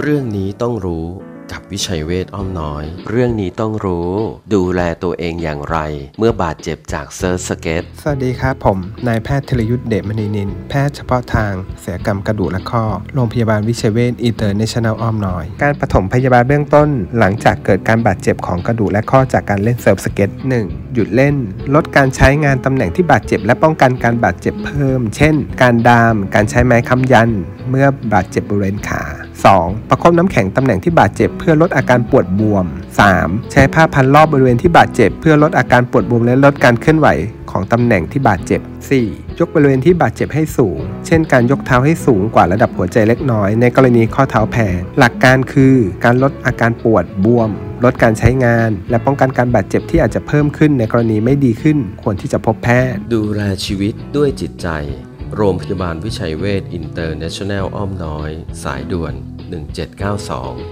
เรื่องนี้ต้องรู้กับวิชัยเวชอ้อมน้อย เรื่องนี้ต้องรู้ ดูแลตัวเองอย่างไร เมื่อบาดเจ็บจากเซิร์ฟสเก็ต สวัสดีครับผม นายแพทย์ธีรยุทธเดชมณีนิน แพทย์เฉพาะทางศัลยกรรมกระดูกและข้อ โรงพยาบาลวิชัยเวชอินเตอร์เนชั่นแนลอ้อมน้อย การปฐมพยาบาลเบื้องต้น หลังจากเกิดการบาดเจ็บของกระดูกและข้อจากการเล่นเซิร์ฟสเก็ต 1. หยุดเล่น ลดการใช้งานตำแหน่งที่บาดเจ็บ และป้องกันการบาดเจ็บเพิ่ม เช่น การดาม การใช้ไม้ค้ำยัน เมื่อบาดเจ็บบริเวณขา 2. ประคบน้ำแข็งตำแหน่งที่บาดเจ็บเพื่อลดอาการปวดบวม 3. ใช้ผ้าพันรอบบริเวณที่บาดเจ็บเพื่อลดอาการปวดบวมและลดการเคลื่อนไหวของตำแหน่งที่บาดเจ็บ 4. ยกบริเวณที่บาดเจ็บให้สูง เช่นการยกเท้าให้สูงกว่าระดับหัวใจเล็กน้อยในกรณีข้อเท้าแผลหลักการคือการลดอาการปวดบวม ลดการใช้งาน และป้องกันการบาดเจ็บที่อาจจะเพิ่มขึ้นในกรณีไม่ดีขึ้น ควรที่จะพบแพทย์ ดูแลชีวิตด้วยจิตใจ โรงพยาบาลวิชัยเวชอินเตอร์เนชั่นแนลอ้อมน้อย สายด่วน 1792